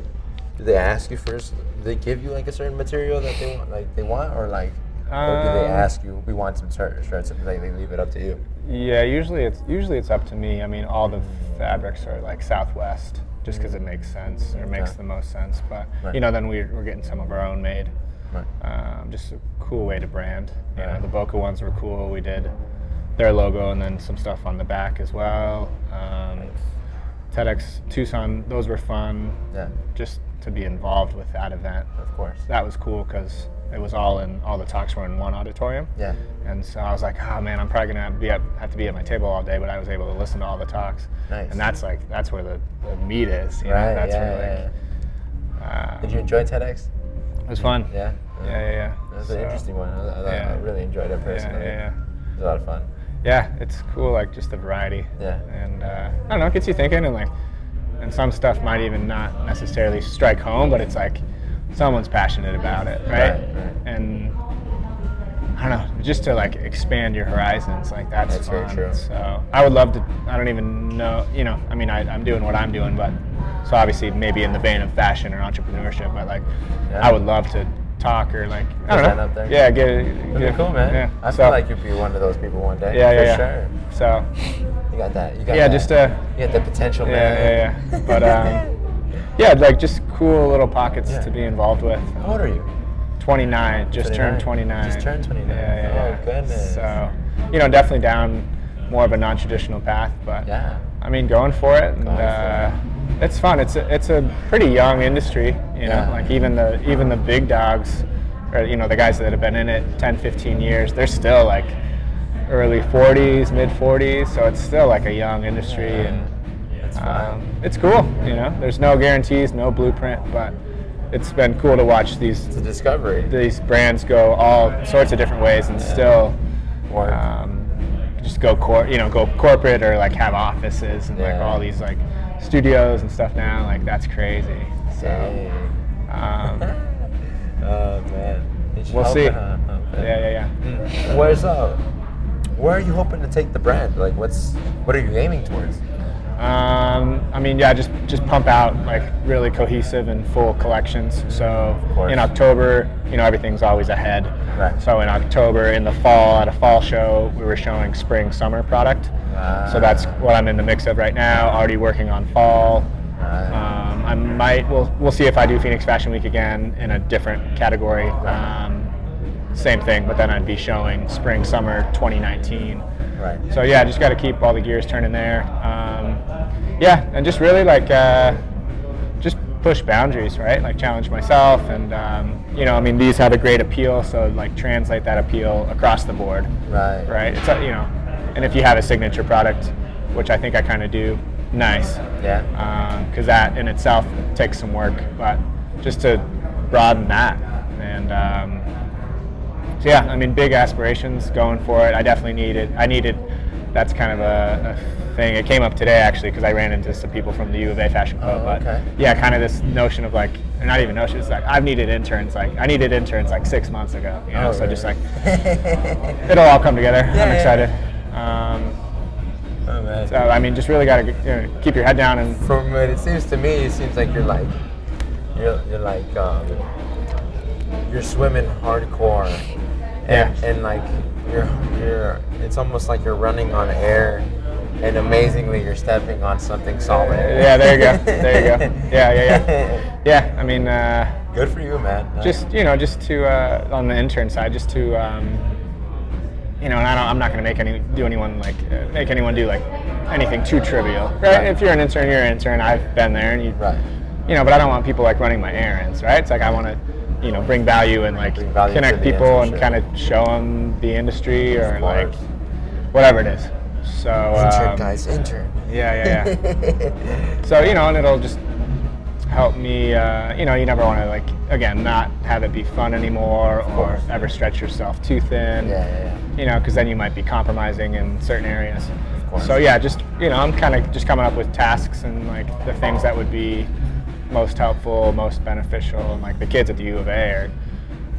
do they ask you first? Do they give you like a certain material that they want, like they want, or like, or do they Um, ask you? We want some shirts, shirts, and like they leave it up to you. Yeah, usually it's usually it's up to me. I mean, all the fabrics are like Southwest, just because it makes sense or makes Okay. the most sense. But Right. you know, then we're, we're getting some of our own made. Right. Um, just a cool way to brand. You know, the Boca ones were cool. We did their logo and then some stuff on the back as well. Um, TEDx Tucson, those were fun. Yeah. Just to be involved with that event, Of course. that was cool because it was all in all the talks were in one auditorium. Yeah. And so I was like, oh man, I'm probably gonna be at, have to be at my table all day, but I was able to listen to all the talks. Nice. And that's like that's where the, the meat is. You know? Right. That's yeah, where yeah, like uh, Did you enjoy TEDx? it was fun. Yeah. Yeah, yeah, yeah. That was So, an interesting one. I, I, I really enjoyed it Yeah, personally. yeah, yeah. It was a lot of fun. Yeah, it's cool, like just the variety. Yeah. And uh, I don't know, it gets you thinking, and like, and some stuff might even not necessarily strike home, but it's like someone's passionate about it, right? Right, right. And I don't know, just to like expand your horizons, like that's, That's very fun. true. So I would love to. I don't even know, you know. I mean, I, I'm doing what I'm doing, but so obviously maybe in the vein of fashion or entrepreneurship, but like Yeah. I would love to talk or like I don't know. up there. Yeah, get That'd get be cool, man. Yeah. I so, feel like you'd be one of those people one day. yeah, for yeah, yeah. sure. So You got that. You got yeah, that. just uh, You got the potential, yeah, man. yeah, yeah. But um, yeah, like just cool little pockets Yeah. to be involved with. How old are you? 29, just turned 29. 29. Just turned 29. Yeah, yeah, Oh, goodness. So, you know, definitely down more of a non-traditional path, but Yeah. I mean, going for it, and Going for uh, it's fun. It's a, it's a pretty young industry, you know. Yeah. Like even the even the big dogs, or you know, the guys that have been in it 10, 15 years, they're still like early 40s, mid 40s. So it's still like a young industry, Yeah. and um, it's cool. You know, there's no guarantees, no blueprint, but it's been cool to watch these it's a discovery. these brands go all sorts of different ways and still Work. um, just go cor- you know go corporate or like have offices and like all these like studios and stuff now like that's crazy so um, oh man. We'll see huh? Okay. yeah yeah yeah Mm. Where's uh, where are you hoping to take the brand? Like, what's what are you aiming towards? Um, I mean, yeah, just just pump out like really cohesive and full collections. So in October, you know, everything's always ahead. Right. So in October, in the fall, at a fall show, we were showing spring summer product. So that's what I'm in the mix of right now. Already working on fall. Right. Um, I might. We'll we'll see if I do Phoenix Fashion Week again in a different category. Um, same thing, but then I'd be showing spring summer 2019. Right. So yeah, I just got to keep all the gears turning there. Um, yeah, and just really like uh, just push boundaries, right? Like challenge myself, and um, you know, I mean, these have a great appeal, so like translate that appeal across the board, Right. right? It's a, you know, and if you have a signature product, which I think I kind of do, nice, Yeah. because that in itself takes some work, but just to broaden that, and um, so yeah, I mean, big aspirations going for it. I definitely needed. I needed. That's kind of a, a thing. It came up today actually because I ran into some people from the U of A Fashion Club. Oh, but okay. yeah, kind of this notion of like, or not even notion. It's like I've needed interns. Like I needed interns like six months ago. You know, Oh, so just like it'll all come together. Yeah, I'm yeah. Um, oh man. so I mean, just really got to you know, keep your head down and From what it seems to me, it seems like you're like, you're, you're like, um, you're swimming hardcore, and, Yeah. and like you're you're, it's almost like you're running on air, and amazingly you're stepping on something solid. yeah, there you go. There you go. Yeah, yeah, yeah. Yeah, I mean. Uh, Good for you, man. Nice. just you know just to uh, on the intern side just to um, you know and I don't, i'm not going to make any do anyone like uh, make anyone do like anything too trivial right? Right. if you're an intern you're an intern i've been there and you right. you know but i don't want people like running my errands right it's like i want to you know bring value and like value connect the people and kind of show them the industry or Of like whatever it is so Intern, um, guys, intern. yeah yeah yeah so you know and it'll just help me uh, you know you never want to like again not have it be fun anymore or ever stretch yourself too thin Yeah, yeah, yeah. you know because then you might be compromising in certain areas course. so yeah just you know i'm kind of just coming up with tasks and like the things that would be most helpful most beneficial and like the kids at the u of a are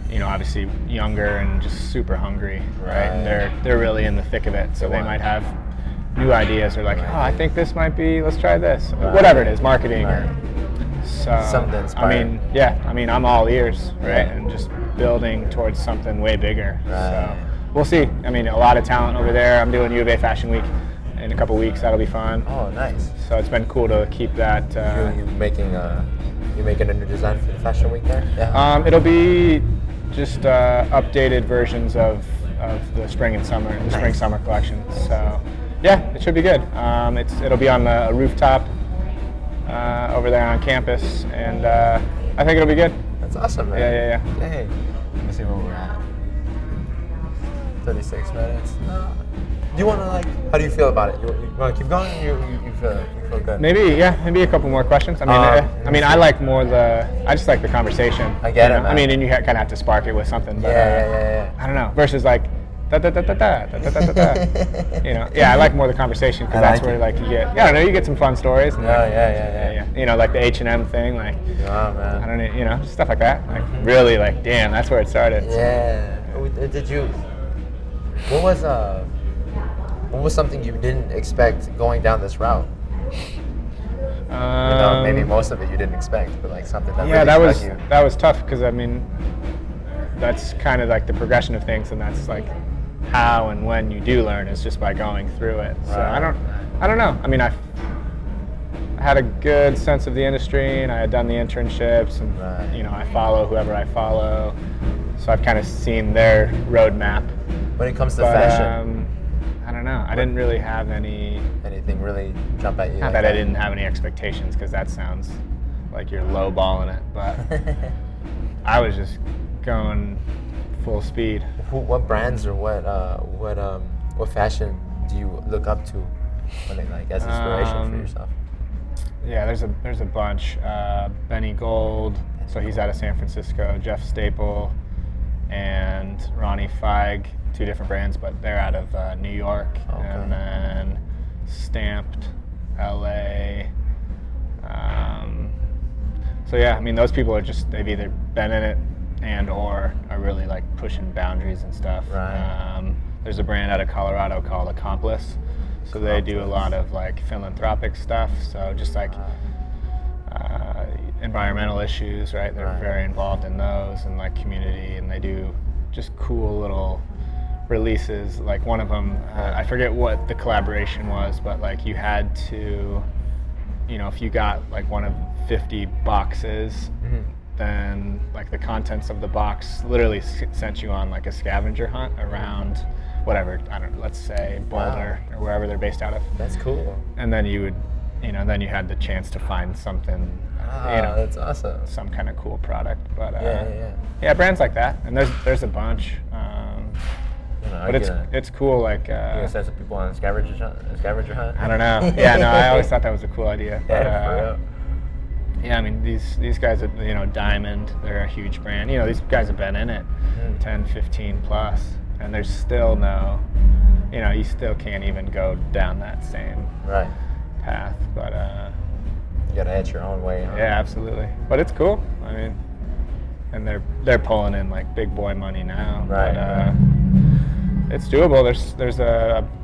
you know obviously younger and just super hungry right, Right. and they're they're really in the thick of it so They they might have new ideas or like Right. oh i think this might be let's try this Right. whatever it is marketing or so Something I mean, yeah, I mean, I'm all ears, right? Yeah. And just building towards something way bigger. Right. So we'll see. I mean, a lot of talent over there. I'm doing U of A Fashion Week in a couple weeks. That'll be fun. Oh, nice. So it's been cool to keep that. Uh, you, you making a you making a new design for the fashion week there? Yeah. um, it'll be just uh, updated versions of, of the spring and summer, the spring summer collection. So yeah, it should be good. Um, it's it'll be on a rooftop uh, over there on campus, and uh, I think it'll be good. That's awesome, man. Yeah, yeah, yeah. Hey, let me see where we're at. 36 minutes. Do you want to like? How do you feel about it? You, you want to keep going? You, you, you feel you feel good? Maybe yeah, maybe a couple more questions. I mean, Um, uh, I mean, I like more the. I just like the conversation. I get it, know? I mean, and you kind of have to spark it with something. But, Yeah, uh, yeah, yeah, yeah. I don't know. Versus like, Da, da, da, da, da, da, da, da, you know, yeah, I like more the conversation because that's like where it. like you get, yeah, I know, you get some fun stories. And, oh, like, yeah, yeah, yeah, yeah, You know, like the H and M thing, like, oh, man. I don't know, you know, stuff like that. Like really, like, damn, that's where it started. Yeah. So. Uh, did you? What was uh? What was something you didn't expect going down this route? Um, you know, maybe most of it you didn't expect, but like something that yeah, really that was you. that was tough because I mean, that's kind of like the progression of things, and that's like how and when you do learn is just by going through it. So I don't, I don't know. I mean, I had a good sense of the industry, and I had done the internships, and Right. you know, I follow whoever I follow, so I've kind of seen their roadmap. When it comes to But fashion, um, I don't know. I didn't really have any. anything really jump at you? Not like that I didn't have any expectations, because that sounds like you're lowballing it, but. I was just going full speed. Who, what brands or what uh, what um what fashion do you look up to, when it, like as inspiration for Um, yourself? Yeah, there's a there's a bunch. Uh, Benny Gold, so he's out of San Francisco. Jeff Staple, and Ronnie Fieg, two different brands, but they're out of uh, New York. Okay. And then Stampd, L.A. Um, so yeah, I mean those people are just they've either been in it and or are really like pushing boundaries and stuff. Right. Um, there's a brand out of Colorado called Accomplice. So they do a lot of like philanthropic stuff. So just like uh, environmental issues, right? They're Right. very involved in those and like community, and they do just cool little releases. Like one of them, uh, I forget what the collaboration was, but like you had to, you know, if you got like one of 50 boxes, Mhm. Then like the contents of the box literally s- sent you on like a scavenger hunt around whatever I don't let's say Boulder or wherever they're based out of That's cool. and then you would you know then you had the chance to find something Ah, you know, that's awesome. some kind of cool product. But uh, Yeah, yeah, yeah. yeah, brands like that, and there's there's a bunch. Um, You know, but it's you gonna, it's cool. Like you uh, gonna send some people on a scavenger hunt? A scavenger hunt? I don't know. Yeah, no, I always thought that was a cool idea. But, Yeah, uh. Yeah, I mean these these guys are you know Diamond, they're a huge brand. You know these guys have been in it Mm. 10, 15 plus, and there's still no, you know, you still can't even go down that same Right. path. But uh, You gotta edge your own way. Huh? yeah, absolutely. But it's cool. I mean, and they're they're pulling in like big boy money now. Right, But, uh, it's doable. There's there's a, a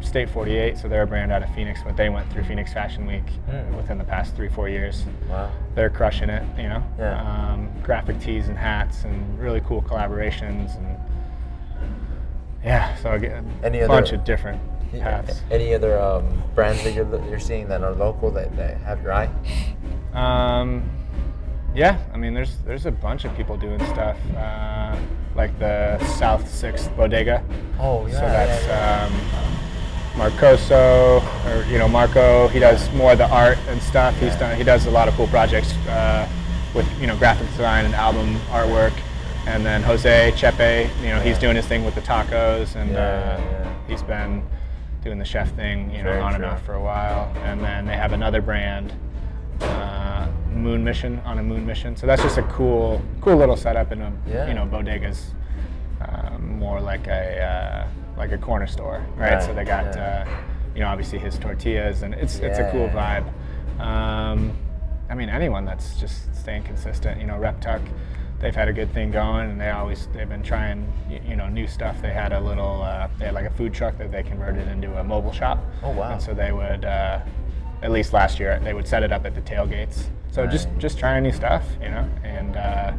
State 48, so they're a brand out of Phoenix, but they went through Phoenix Fashion Week Mm. within the past three four years. Wow. They're crushing it. You know, Yeah. um, graphic tees and hats and really cool collaborations and yeah. So again, Any a other- bunch of different Yeah. paths. Any other um, brands that you're, you're seeing that are local that, that have your eye? Um, yeah, I mean, there's there's a bunch of people doing stuff uh, like the South Sixth Bodega. Oh yeah. so yeah, that's yeah. um, Marcoso, or you know Marco. He does more of the art and stuff. He's done. He does a lot of cool projects uh, with you know graphic design and album artwork. And then Jose Chepe, you know, he's doing his thing with the tacos, and uh, he's been doing the chef thing, you know, Very on and off for a while. And then they have another brand, uh, Moon Mission, on a Moon Mission. So that's just a cool, cool little setup in a, Yeah. you know, bodegas, um, more like a uh, like a corner store, right? Right, So they got, yeah. uh, you know, obviously his tortillas, and it's it's a cool vibe. Um, I mean, anyone that's just staying consistent, you know, RepTuck, they've had a good thing going, and they always they've been trying, you know, new stuff. They had a little, uh, they had like a food truck that they converted into a mobile shop. Oh, wow. And so they would, uh, at least last year, they would set it up at the tailgates. So just just trying new stuff, you know, and. Uh,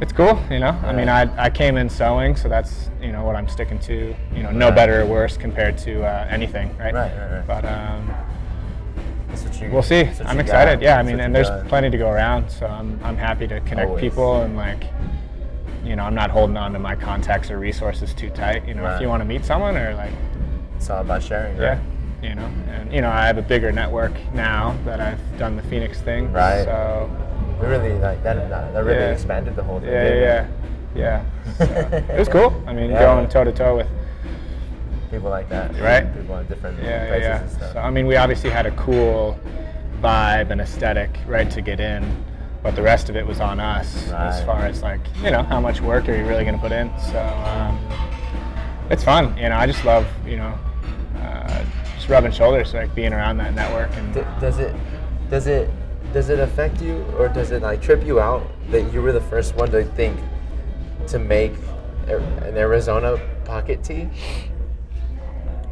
it's cool, you know. I mean, I, I came in sewing, so that's you know what I'm sticking to. You know, no Right. better or worse compared to uh, anything, right? Right, right, right. But um, you- we'll see. I'm excited. got. Yeah, I mean, and there's got. plenty to go around, so I'm I'm happy to connect Always. people and like, you know, I'm not holding on to my contacts or resources too tight. You know, if you want to meet someone or like, It's all about sharing. yeah, Right? you know, and you know, I have a bigger network now that I've done the Phoenix thing. Right. So really like that. That really Yeah. expanded the whole thing. yeah, yeah, it? yeah. yeah. So, it was cool. I mean, Yeah. going toe to toe with People like that. Right. People in different Yeah, places yeah, and yeah. stuff. So I mean, we obviously had a cool vibe and aesthetic, right, to get in, but the rest of it was on us as far as like, you know, how much work are you really going to put in? So um, it's fun, you know. I just love, you know, uh, just rubbing shoulders, like being around that network and. D- does it does it does it affect you or does it like trip you out that you were the first one to think to make an Arizona pocket tee?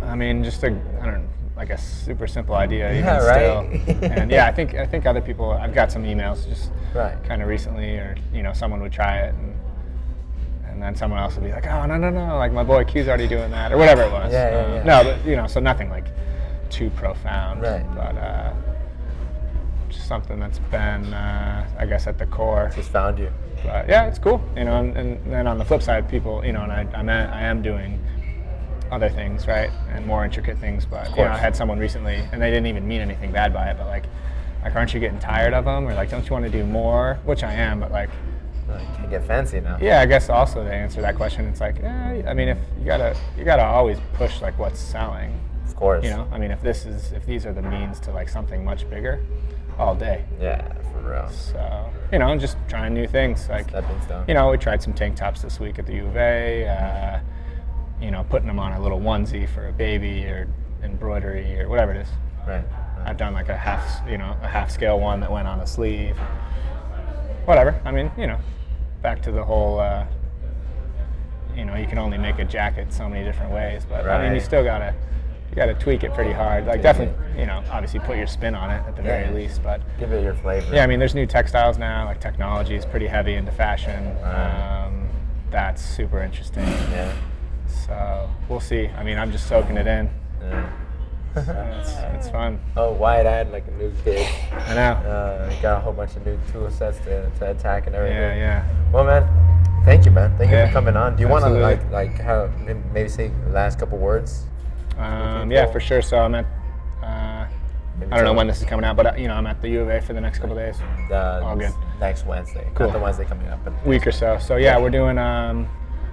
I mean, just a I don't know, like a super simple idea. Yeah, right? Still. and yeah, I think I think other people. I've got some emails just Right. kind of recently, or you know, someone would try it, and and then someone else would be like, oh no no no, like my boy Q's already doing that, or whatever it was. Yeah, yeah, Uh, yeah. No, but, you know, so nothing like too profound. Right. But uh, just something that's been, uh, I guess, at the core. Just found you. But yeah, it's cool, you know. And, and then on the flip side, people, you know, and I, I'm I am doing other things, right, and more intricate things. But you know, I had someone recently, and they didn't even mean anything bad by it, but like, like, aren't you getting tired of them, or like, don't you want to do more? Which I am, but like, Like, can get fancy now. yeah, I guess also to answer that question, it's like, eh, I mean, if you gotta, you gotta always push like what's selling. Of course. You know, I mean, if this is, if these are the means to like something much bigger, all day. Yeah, for real. So, you know, just trying new things. Like, Stepping stone. you know, we tried some tank tops this week at the U of A. Uh, you know, putting them on a little onesie for a baby or embroidery or whatever it is. Right. I've done like a half, you know, a half scale one that went on a sleeve. Whatever. I mean, you know, back to the whole. Uh, you know, you can only make a jacket so many different ways, but I mean, you still gotta, you gotta tweak it pretty hard. Like, definitely, you know, obviously put your spin on it at the Yeah. very least, but Give it your flavor. yeah, I mean, there's new textiles now. Like technology is pretty heavy into fashion. Um, that's super interesting. Yeah. So we'll see. I mean, I'm just soaking it in. yeah. So it's, it's fun. oh, I eyed like a new kid. I know. Uh, got a whole bunch of new tool sets to, to attack and everything. Yeah, yeah. Well, man, thank you, man. Thank you for coming on. Do you want to like like how maybe say the last couple words? Um, yeah, for sure. So I'm at. Uh, I don't know when this is coming out, but uh, you know, I'm at the U of A for the next couple days, The All good. next Wednesday. Cool. Not the Wednesday coming up, but week or so. So yeah, we're doing. Um,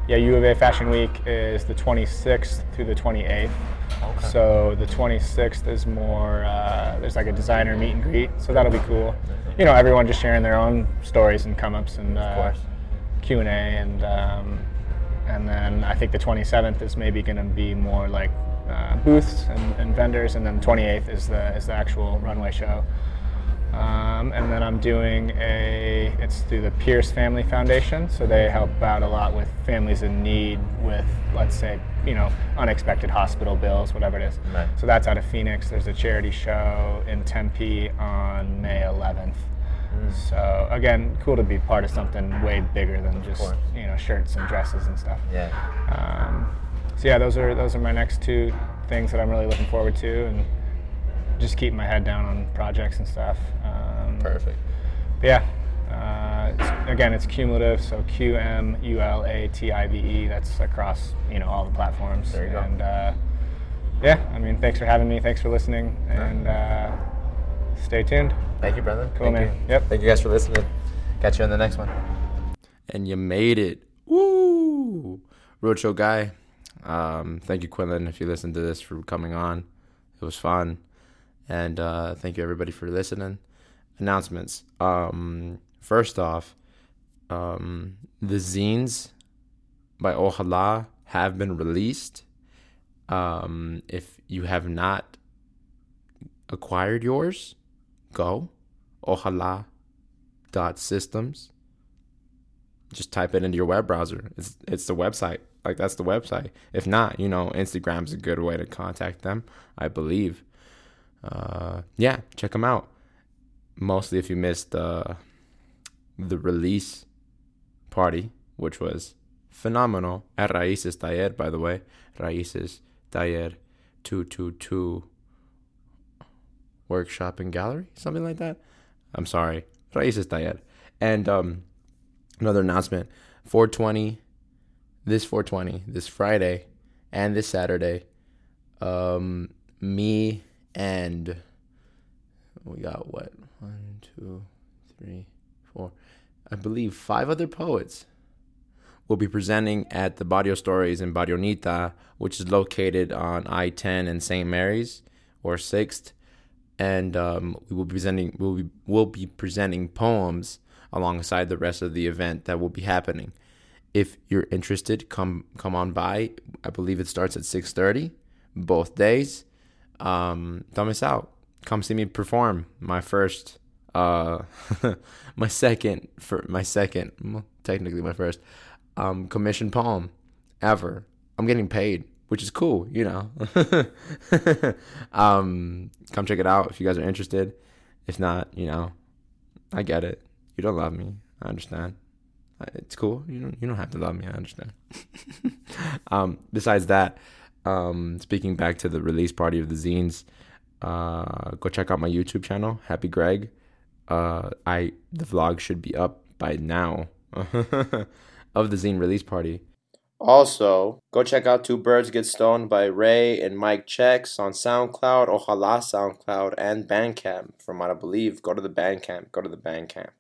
yeah, U of A Fashion Week is the 26th through the 28th. Okay. So the 26th is more. Uh, there's like a designer meet and greet, so that'll be cool. You know, everyone just sharing their own stories and come ups and of uh, course. Q and A, and um, and then I think the 27th is maybe going to be more like uh, booths and, and vendors, and then 28th is the is the actual runway show. Um, and then I'm doing a, it's through the Pierce Family Foundation. So they help out a lot with families in need with, let's say, you know, unexpected hospital bills, whatever it is. Right. So that's out of Phoenix. There's a charity show in Tempe on May 11th. So again, cool to be part of something way bigger than just, course. you know, shirts and dresses and stuff. Yeah. Um, so yeah, those are those are my next two things that I'm really looking forward to, and just keep my head down on projects and stuff. Um, Perfect. but yeah, uh, it's, again, it's Qmulative, so Q M U L A T I V E. That's across you know all the platforms. There you go. and uh, yeah, I mean, thanks for having me. Thanks for listening, and uh, stay tuned. Thank you, brother. Cool, Thank man. You. Yep. Thank you guys for listening. Catch you on the next one. and you made it. Woo! Roadshow guy. Um, thank you, Quinlan, if you listened to this for coming on. It was fun. And uh, thank you, everybody, for listening. Announcements. Um, first off, um, the zines by Ojalá have been released. Um, if you have not acquired yours, go. Ojalá dot systems just type it into your web browser. It's it's the website. Like that's the website. If not, you know, Instagram's a good way to contact them. I believe. Uh, yeah, check them out. Mostly if you missed uh, the release party, which was phenomenal at Raices Taller, by the way. Raices Taller, two two two workshop and gallery, something like that. I'm sorry, Raices Taller, and um another announcement 420 this 420 this friday and this saturday. Um me and we got what? One two three four. I believe five other poets will be presenting at the barrio stories in barrio Anita which is located on i-10 and st mary's or 6th and um, we will be presenting we'll be, we'll be presenting poems alongside the rest of the event that will be happening. If you're interested, come come on by. I believe it starts at 6:30 both days. Um, don't miss out. Come see me perform my first uh my second for my second technically my first um commission poem ever. I'm getting paid, which is cool, you know. um come check it out if you guys are interested. If not, you know, I get it you don't love me. I understand. Uh, It's cool. You don't you don't have to love me. I understand. um, besides that, um, speaking back to the release party of the zines, uh, go check out my YouTube channel, Happy Greg. Uh, I the vlog should be up by now of the zine release party. Also, go check out Two Birds Get Stoned by Ray and Mike Checks on SoundCloud, Ojalá SoundCloud, and Bandcamp. From what I believe, go to the Bandcamp. Go to the Bandcamp.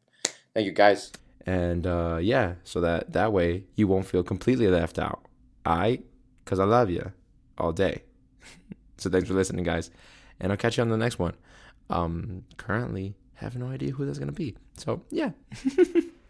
Thank you, guys. And uh, yeah, so that that way you won't feel completely left out. I, cause I love you all day. so thanks for listening, guys, and I'll catch you on the next one. Um, currently have no idea who that's gonna be. So yeah.